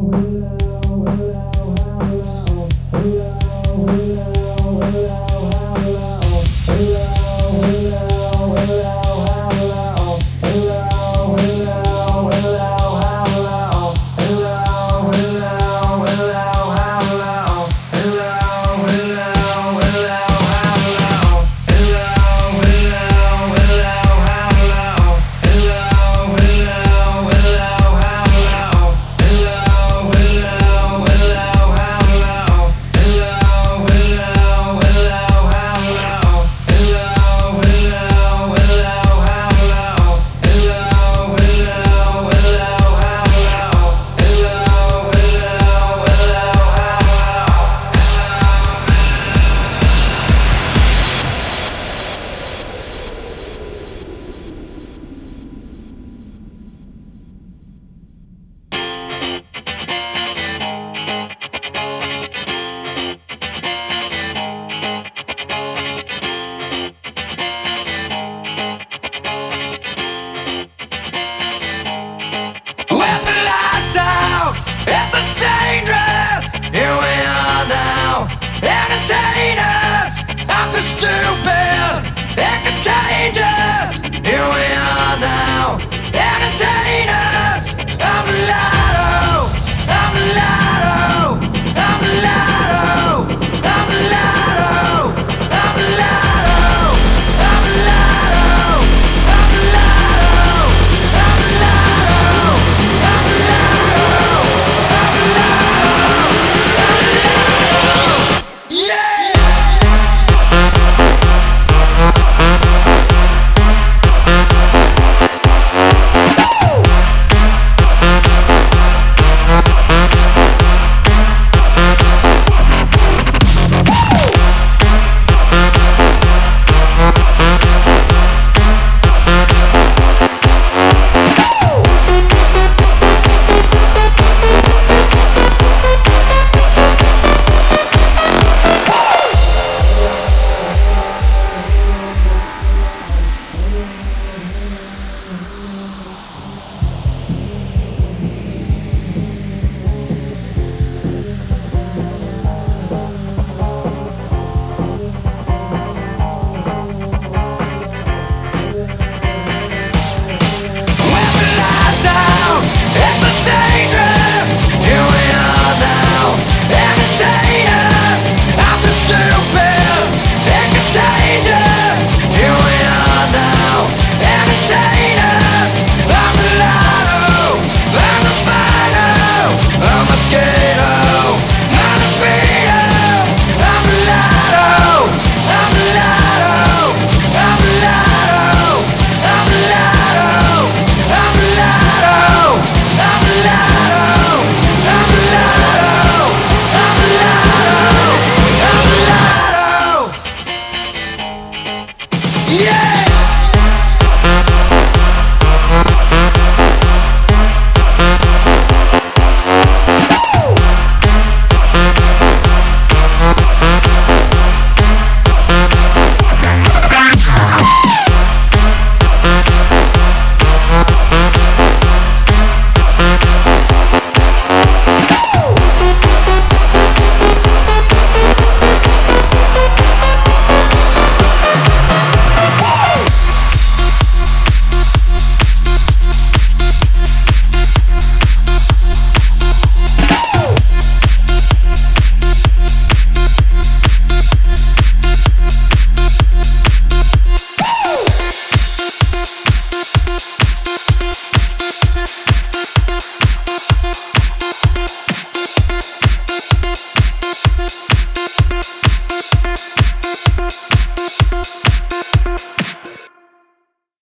will